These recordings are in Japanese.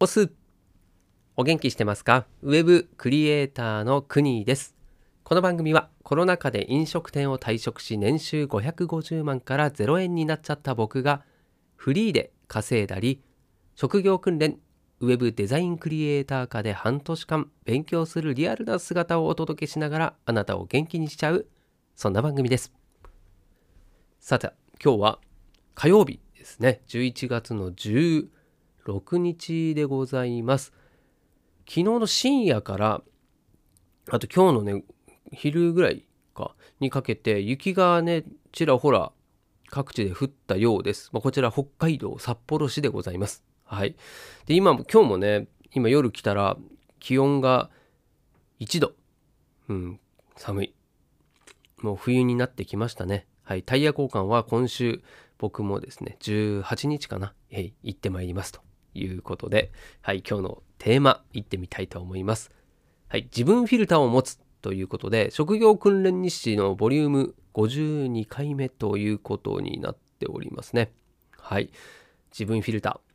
オス。お元気してますか？ウェブクリエイターのクニーです。この番組はコロナ禍で飲食店を退職し年収550万から0円になっちゃった僕がフリーで稼いだり職業訓練ウェブデザインクリエイター科で半年間勉強するリアルな姿をお届けしながらあなたを元気にしちゃうそんな番組です。さて今日は火曜日ですね。11月の10 6日でございます。昨日の深夜から、あと今日のね、昼ぐらいかにかけて雪がね、ちらほら各地で降ったようです。まあ、こちら北海道札幌市でございます。はい。で、今も、今日もね、今夜来たら気温が1度。うん、寒い。もう冬になってきましたね。はい。タイヤ交換は今週僕もですね、18日かな、え、行ってまいりますと。いうことで、はい、今日のテーマいってみたいと思います。はい、自分フィルターを持つということで、職業訓練日誌のボリューム52回目ということになっておりますね。はい、自分フィルター。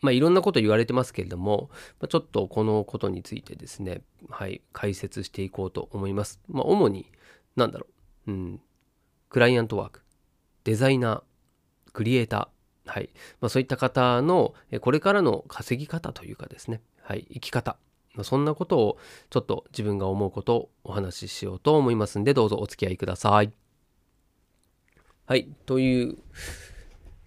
まあ、いろんなこと言われてますけれども、まあ、ちょっとこのことについてですね、はい、解説していこうと思います。まあ、主に、なんだろう、うん、クライアントワーク、デザイナー、クリエイター、はい。まあ、そういった方のこれからの稼ぎ方というかですね、はい、生き方、そんなことをちょっと自分が思うことをお話ししようと思いますんでどうぞお付き合いください。はい。という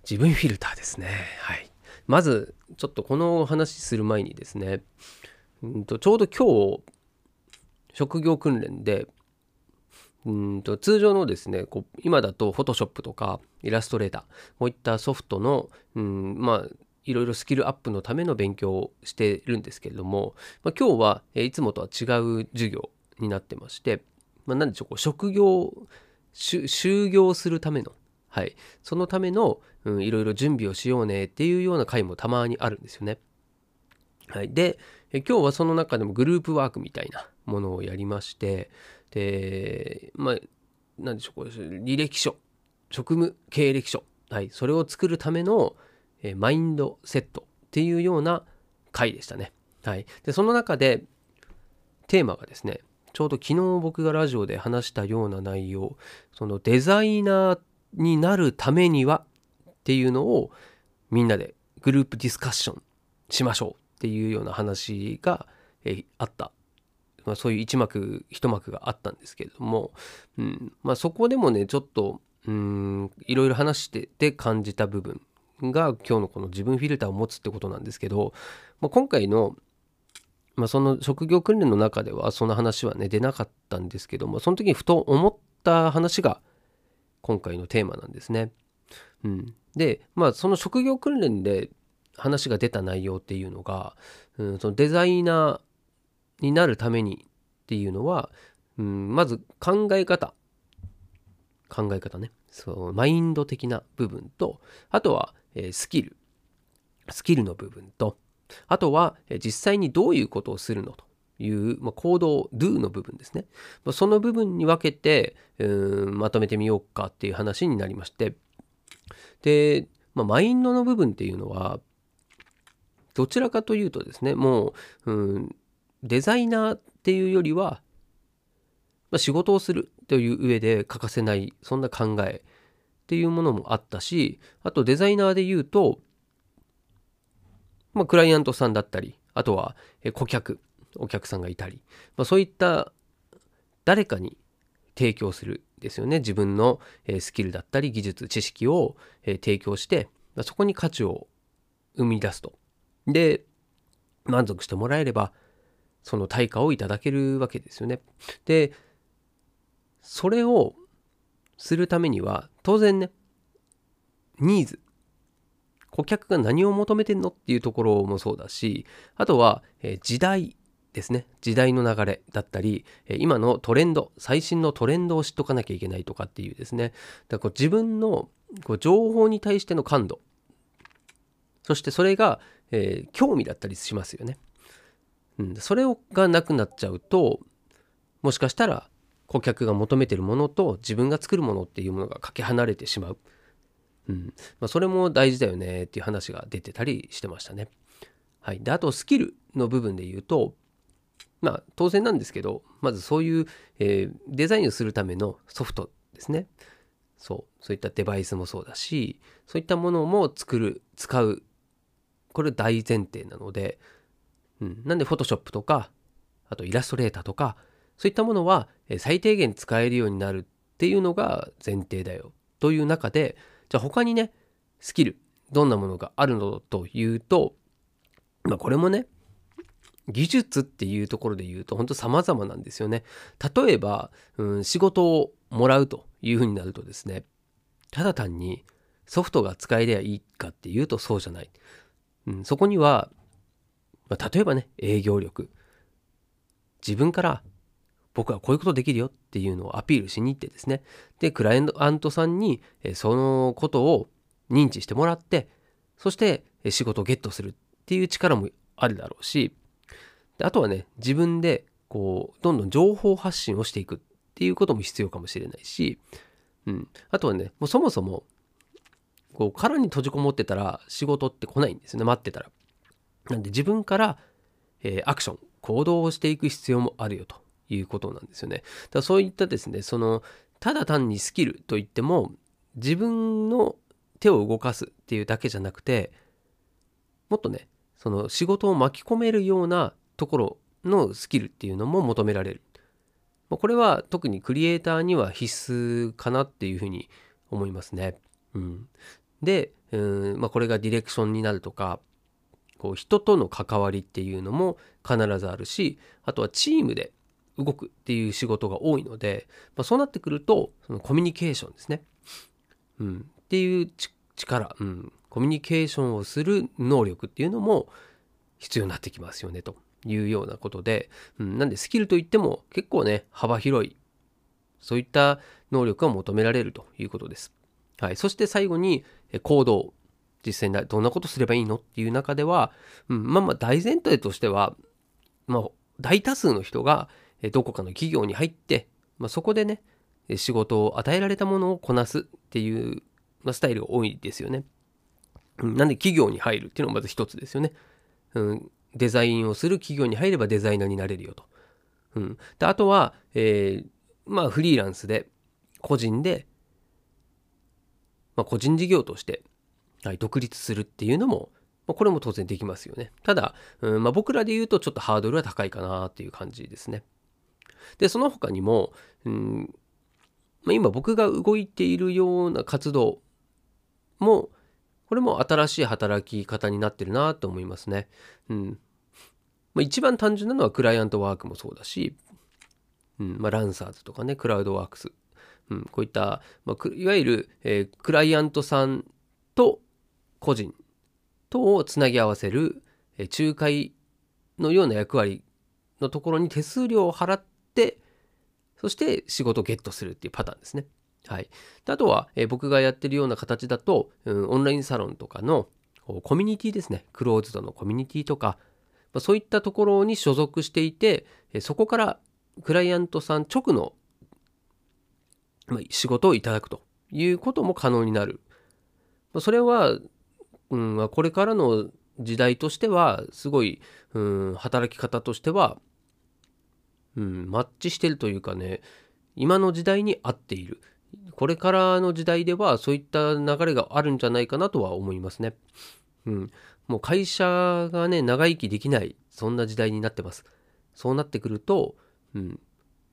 自分フィルターですね。はい、まずちょっとこのお話しする前にですね、うんとちょうど今日職業訓練でうんと通常のですねこう今だと Photoshop とかイラストレーターこういったソフトの、うん、まあいろいろスキルアップのための勉強をしてるんですけれども、まあ、今日は、いつもとは違う授業になってまして、まあ、何でしょうこう職業就業するための、はい、そのための、うん、いろいろ準備をしようねっていうような回もたまにあるんですよね。はい、で今日はその中でもグループワークみたいなものをやりましてでまあ何でしょうこれ履歴書職務経歴書、はい、それを作るための、えマインドセットっていうような回でしたね。はい、でその中でテーマがですねちょうど昨日僕がラジオで話したような内容そのデザイナーになるためにはっていうのをみんなでグループディスカッションしましょうっていうような話が、えあったまあ、そういう一幕一幕があったんですけれども、うんまあ、そこでもねちょっとうんいろいろ話してて感じた部分が今日のこの自分フィルターを持つってことなんですけど、まあ、今回の、まあ、その職業訓練の中ではその話はね出なかったんですけどもその時にふと思った話が今回のテーマなんですね。うん、でまあその職業訓練で話が出た内容っていうのが、うん、そのデザイナーになるためにっていうのは、うん、まず考え方。考え方ね。そうマインド的な部分とあとは、えー、スキル。スキルの部分とあとは、えー、実際にどういうことをするのという、まあ、行動 do の部分ですね、まあ、その部分に分けてうんまとめてみようかっていう話になりまして。で、まあ、マインドの部分っていうのはどちらかというとですねもううんデザイナーっていうよりはまあ、仕事をするという上で欠かせないそんな考えっていうものもあったしあとデザイナーで言うと、まあ、クライアントさんだったりあとは顧客お客さんがいたり、まあ、そういった誰かに提供するですよね。自分のスキルだったり技術知識を提供してそこに価値を生み出すと。で満足してもらえればその対価をいただけるわけですよね。でそれをするためには当然ねニーズ顧客が何を求めてんのっていうところもそうだしあとは、え時代ですね。時代の流れだったりえ今のトレンド最新のトレンドを知っとかなきゃいけないとかっていうですね。だから自分のこう情報に対しての感度そしてそれが、えー、興味だったりしますよね、うん、それがなくなっちゃうともしかしたら顧客が求めてるものと自分が作るものっていうものがかけ離れてしまう、うん。まあ、それも大事だよねっていう話が出てたりしてましたね。はい、であとスキルの部分で言うとまあ当然なんですけどまずそういう、えー、デザインをするためのソフトですね。そう。そういったデバイスもそうだしそういったものも作る使う。これ大前提なので、うん、なんで Photoshop とかあとイラストレーターとかそういったものは最低限使えるようになるっていうのが前提だよという中でじゃあ他にねスキルどんなものがあるのというとまあこれもね技術っていうところで言うと本当様々なんですよね。例えば、うん、仕事をもらうというふうになるとですねただ単にソフトが使えりゃいいかっていうとそうじゃない。うん、そこには、まあ、例えばね営業力。自分から僕はこういうことできるよっていうのをアピールしに行ってですね。でクライアントさんにそのことを認知してもらってそして仕事をゲットするっていう力もあるだろうし。あとはね自分でこうどんどん情報発信をしていくっていうことも必要かもしれないし、うん、あとはねもうそもそもこう殻に閉じこもってたら仕事って来ないんですね。待ってたら。なんで自分から、えー、アクション行動をしていく必要もあるよということなんですよね。だそういったですねそのただ単にスキルといっても自分の手を動かすっていうだけじゃなくてもっとねその仕事を巻き込めるようなところのスキルっていうのも求められる。これは特にクリエイターには必須かなっていうふうに思いますね。うん、で、うんまあ、これがディレクションになるとかこう人との関わりっていうのも必ずあるしあとはチームで動くっていう仕事が多いので、まあ、そうなってくるとそのコミュニケーションですね、うん、っていう力、うん、コミュニケーションをする能力っていうのも必要になってきますよねというようなことで、うん、なんでスキルといっても結構ね幅広いそういった能力が求められるということです。はい、そして最後に行動。実際にどんなことすればいいのっていう中では、うん、まあまあ大前提としては、まあ、大多数の人がどこかの企業に入って、まあ、そこでね仕事を与えられたものをこなすっていう、まあ、スタイルが多いですよね。なんで企業に入るっていうのがまず一つですよね。うん、デザインをする企業に入ればデザイナーになれるよと。うん、であとは、えー、まあフリーランスで個人で、まあ、個人事業として、はい、独立するっていうのも、まあ、これも当然できますよね。ただ、うんまあ、僕らで言うとちょっとハードルは高いかなっていう感じですね。でその他にも、うんまあ、今僕が動いているような活動もこれも新しい働き方になってるなと思いますね。うんまあ、一番単純なのはクライアントワークもそうだし、うんまあ、ランサーズとかねクラウドワークス、うん、こういった、まあ、いわゆる、えー、クライアントさんと個人とをつなぎ合わせる、仲介のような役割のところに手数料を払ってそして仕事をゲットするっていうパターンですね。はい、あとは、え、僕がやってるような形だと、うん、オンラインサロンとかのコミュニティですね。クローズドのコミュニティとか、ま、そういったところに所属していて、え、そこからクライアントさん直の、ま、仕事をいただくということも可能になる、ま、それは、うん、これからの時代としてはすごい、うん、働き方としては、うん、マッチしてるというかね今の時代に合っているこれからの時代ではそういった流れがあるんじゃないかなとは思いますね。うん。もう会社がね、長生きできない、そんな時代になってます。そうなってくると、うん。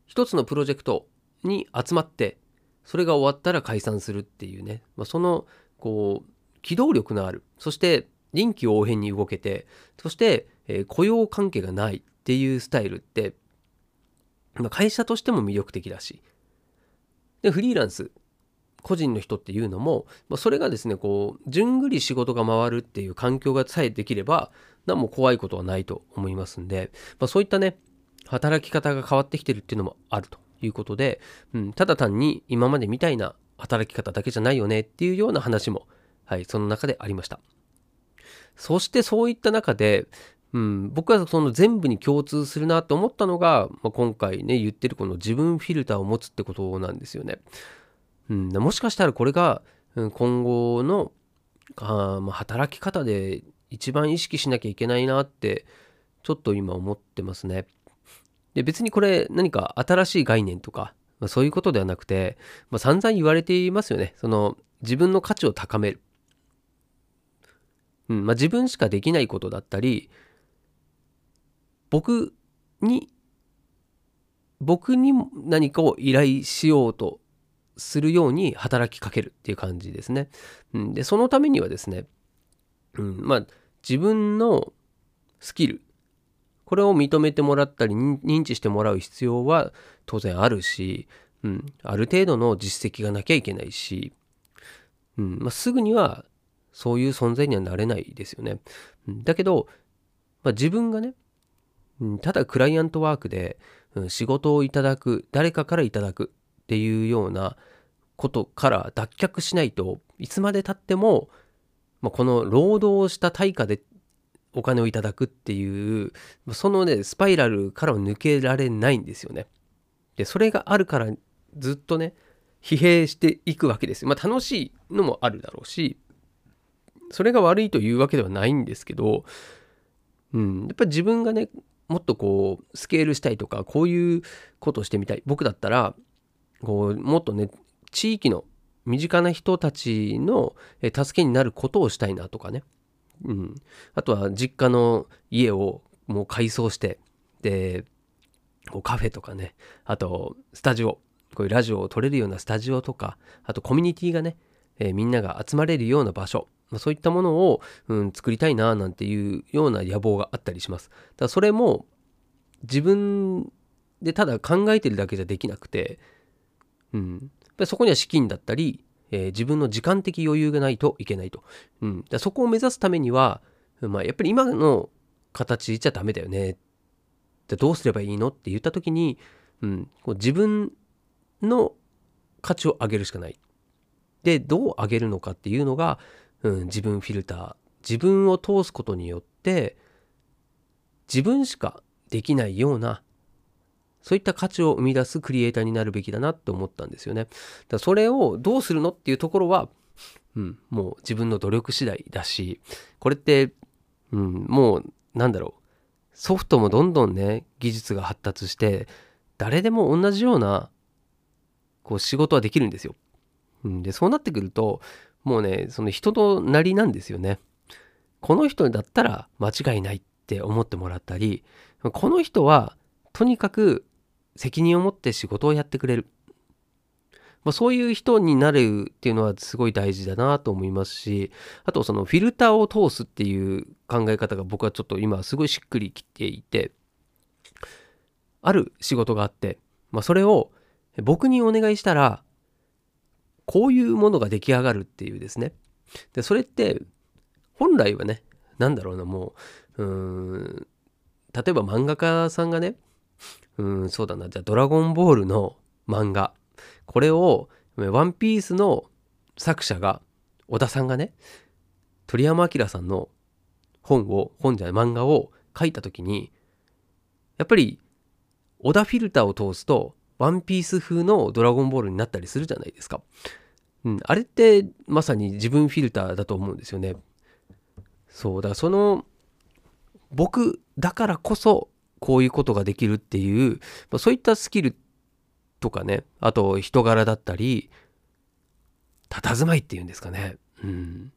一つのプロジェクトに集まって、それが終わったら解散するっていうね、まあ、その、こう、機動力のある、そして臨機応変に動けて、そして、えー、雇用関係がないっていうスタイルって、まあ、会社としても魅力的だし、でフリーランス。個人の人っていうのも、まあ、それがですねこうじゅんぐり仕事が回るっていう環境がさえできれば何も怖いことはないと思いますんで、まあ、そういったね働き方が変わってきてるっていうのもあるということで、うん、ただ単に今までみたいな働き方だけじゃないよねっていうような話も、はい、その中でありました。そしてそういった中で、うん、僕はその全部に共通するなと思ったのが、まあ、今回ね言ってるこの自分フィルターを持つってことなんですよね。うん、もしかしたらこれが今後のあ、まあ、働き方で一番意識しなきゃいけないなってちょっと今思ってますね。で別にこれ何か新しい概念とか、まあ、そういうことではなくて、まあ、散々言われていますよね。その自分の価値を高める。うんまあ、自分しかできないことだったり僕に僕に何かを依頼しようとするように働きかけるっていう感じですね。うん、でそのためにはですね、うん、まあ自分のスキルこれを認めてもらったり認知してもらう必要は当然あるし、うん、ある程度の実績がなきゃいけないし、うんまあ、すぐにはそういう存在にはなれないですよね。だけど、まあ、自分がね、ただクライアントワークで、仕事をいただく誰かからいただくっていうようなことから脱却しないといつまでたっても、まあ、この労働した対価でお金をいただくっていうそのねスパイラルからは抜けられないんですよね。でそれがあるからずっとね疲弊していくわけですよ。まあ楽しいのもあるだろうしそれが悪いというわけではないんですけど、うん、やっぱり自分がねもっとこうスケールしたいとかこういうことをしてみたい。僕だったらこうもっとね地域の身近な人たちの助けになることをしたいなとかね、うん、あとは実家の家をもう改装してでこうカフェとかね。あとスタジオ。こういうラジオを撮れるようなスタジオとか。あとコミュニティがね、えー、みんなが集まれるような場所、まあ、そういったものを、うん、作りたいななんていうような野望があったりします。だからそれも自分でただ考えてるだけじゃできなくてうん、ぱそこには資金だったり、えー、自分の時間的余裕がないといけないと。うん、だそこを目指すためには、まあ、やっぱり今の形じゃダメだよね。じゃどうすればいいのって言った時に、うん、こう自分の価値を上げるしかない。でどう上げるのかっていうのが、うん、自分フィルター自分を通すことによって自分しかできないようなそういった価値を生み出すクリエイターになるべきだなって思ったんですよね。だそれをどうするのっていうところは、うん、もう自分の努力次第だし、これって、うん、もうなんだろう、ソフトもどんどんね、技術が発達して、誰でも同じようなこう仕事はできるんですよ。うん、で、そうなってくると、もうね、その人となりなんですよね。この人だったら間違いないって思ってもらったり、この人はとにかく責任を持って仕事をやってくれる。まあ、そういう人になるっていうのはすごい大事だなと思いますし、あとそのフィルターを通すっていう考え方が僕はちょっと今すごいしっくりきていて、ある仕事があって、まあ、それを僕にお願いしたら、こういうものが出来上がるっていうですね。で、それって、本来はね、なんだろうな、もう、うーん、例えば漫画家さんがね、うん、そうだな。じゃあ、ドラゴンボールの漫画。これを、ワンピースの作者が、小田さんがね、鳥山明さんの本を、本じゃない、漫画を書いた時に、やっぱり、小田フィルターを通すと、ワンピース風のドラゴンボールになったりするじゃないですか。うん、あれってまさに自分フィルターだと思うんですよね。そう、だからその、僕だからこそこういうことができるっていう、まあ、そういったスキルとかねあと人柄だったり佇まいっていうんですかね。うん。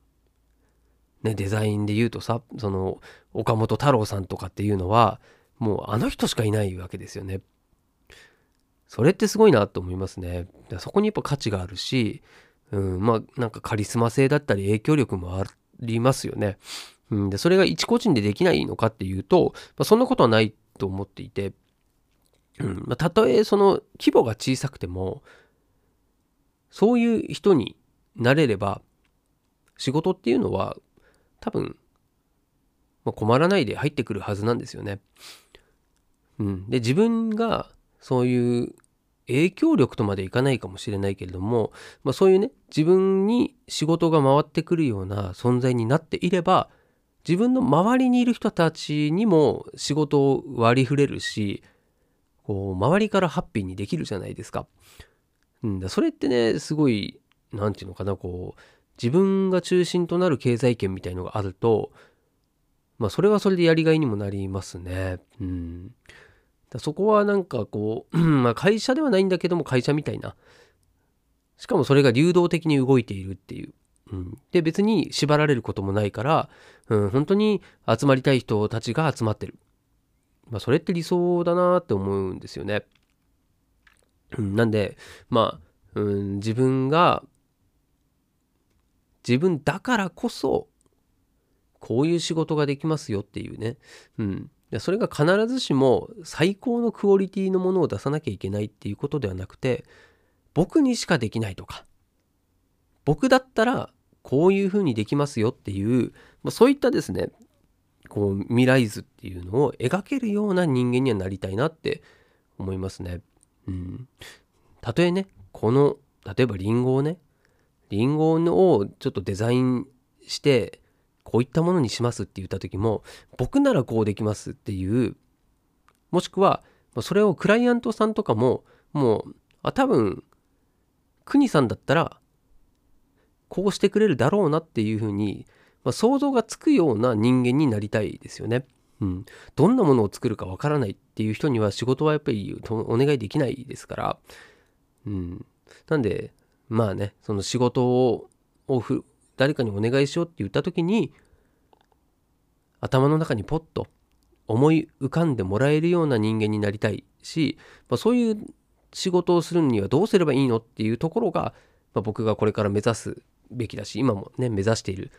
ねデザインで言うとさその岡本太郎さんとかっていうのはもうあの人しかいないわけですよね。それってすごいなと思いますねそこにやっぱ価値があるし、うん、まあなんかカリスマ性だったり影響力もありますよねうん、でそれが一個人でできないのかっていうと、まあ、そんなことはないと思っていて、うんまあ、たとえその規模が小さくてもそういう人になれれば仕事っていうのは多分、まあ、困らないで入ってくるはずなんですよね。うん、で自分がそういう影響力とまでいかないかもしれないけれども、まあ、そういうね自分に仕事が回ってくるような存在になっていれば自分の周りにいる人たちにも仕事を割り振れるしこう周りからハッピーにできるじゃないですか。うん、だそれってねすごい何て言うのかなこう自分が中心となる経済圏みたいのがあるとまあそれはそれでやりがいにもなりますね。うん。だそこはなんかこう、まあ会社ではないんだけども会社みたいな。しかもそれが流動的に動いているっていう。うん、で別に縛られることもないから、うん、本当に集まりたい人たちが集まってる。まあそれって理想だなって思うんですよね。うん、なんでまあ、うん、自分が自分だからこそこういう仕事ができますよっていうね、うん、でそれが必ずしも最高のクオリティのものを出さなきゃいけないっていうことではなくて僕にしかできないとか僕だったらこういうふうにできますよっていう、まあ、そういったですねこう未来図っていうのを描けるような人間にはなりたいなって思いますね。うん。たとえねこの例えばリンゴをねリンゴをちょっとデザインしてこういったものにしますって言った時も僕ならこうできますっていうもしくはそれをクライアントさんとかももうあ多分国さんだったらこうしてくれるだろうなっていうふうに、まあ、想像がつくような人間になりたいですよね。うん、どんなものを作るかわからないっていう人には仕事はやっぱりお願いできないですから、うん、なんでまあねその仕事を誰かにお願いしようって言った時に頭の中にポッと思い浮かんでもらえるような人間になりたいし、まあ、そういう仕事をするにはどうすればいいのっていうところが、まあ、僕がこれから目指すべきだし今もね目指している、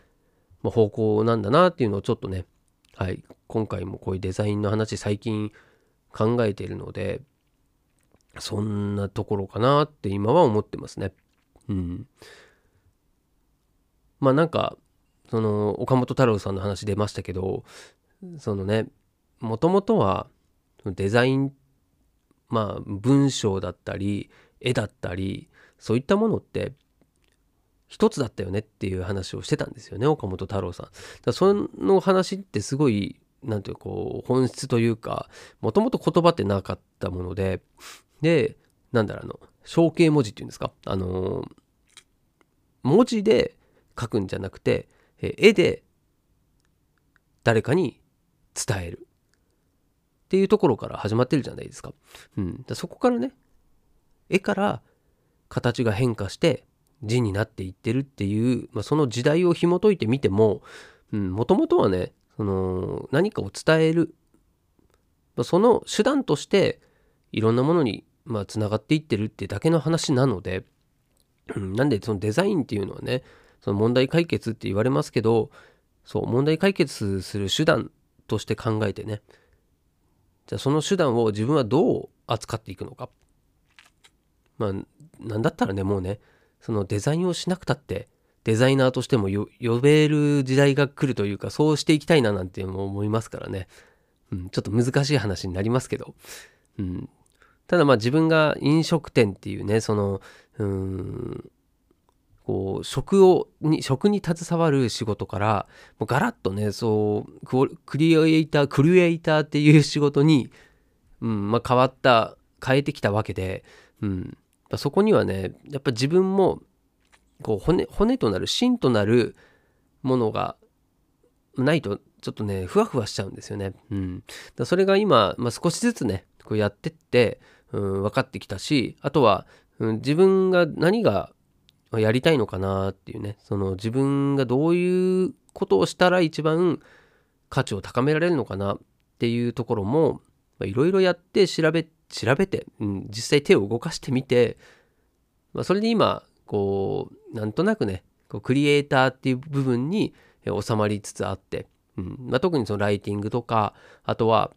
方向なんだなっていうのをちょっとね、はい、今回もこういうデザインの話最近考えているのでそんなところかなって今は思ってますね。うん。まあなんかその岡本太郎さんの話出ましたけどそのねもともとはデザインまあ文章だったり絵だったりそういったものって一つだったよねっていう話をしてたんですよね岡本太郎さん。だその話ってすごい何ていうこう本質というかもともと言葉ってなかったものででなんだろうあの象形文字っていうんですか？あの文字で書くんじゃなくて、え絵で誰かに伝える。っていうところから始まってるじゃないですか。うん、そこからね絵から形が変化して字になっていってるっていう、まあ、その時代を紐解いてみてももともとはねその何かを伝える、まあ、その手段としていろんなものにまあつながっていってるってだけの話なので、うん、なんでそのデザインっていうのはねその問題解決って言われますけどそう問題解決する手段として考えてね。じゃあその手段を自分はどう扱っていくのか。まあなんだったらねもうねそのデザインをしなくたってデザイナーとしても呼べる時代が来るというかそうしていきたいななんて思いますからね、うん、ちょっと難しい話になりますけど、うん、ただまあ自分が飲食店っていうねそのうーんこう食をに食に携わる仕事からもうガラッとねそうクリエイタークリエイターっていう仕事に、うんまあ、変わった変えてきたわけで、うん、そこにはねやっぱ自分もこう骨骨となる芯となるものがないとちょっとねふわふわしちゃうんですよね。うん、だそれが今、まあ、少しずつねこうやってって、うん、分かってきたしあとは、うん、自分が何がやりたいのかなっていうね。その自分がどういうことをしたら一番価値を高められるのかなっていうところもいろいろやって調べ調べて、うん、実際手を動かしてみて、まあ、それで今こうなんとなくねこうクリエイターっていう部分に収まりつつあって、うん。まあ、特にそのライティングとかあとは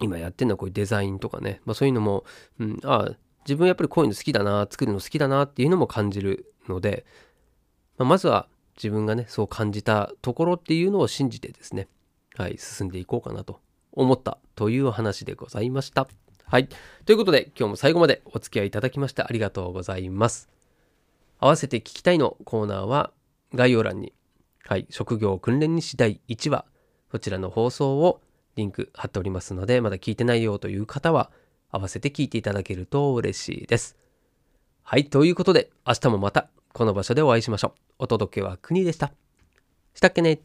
今やってるのはこういうデザインとかね、まあ、そういうのも、うん、ああ自分やっぱりこういうの好きだな作るの好きだなっていうのも感じるので、まあ、まずは自分がねそう感じたところっていうのを信じてですねはい進んでいこうかなと思ったという話でございました。はい。ということで今日も最後までお付き合いいただきましてありがとうございます。合わせて聞きたいのコーナーは概要欄にはい職業訓練に次第1話こちらの放送をリンク貼っておりますのでまだ聞いてないよという方は合わせて聞いていただけると嬉しいです。はい、ということで、明日もまたこの場所でお会いしましょう。お届けは国でした。したっけね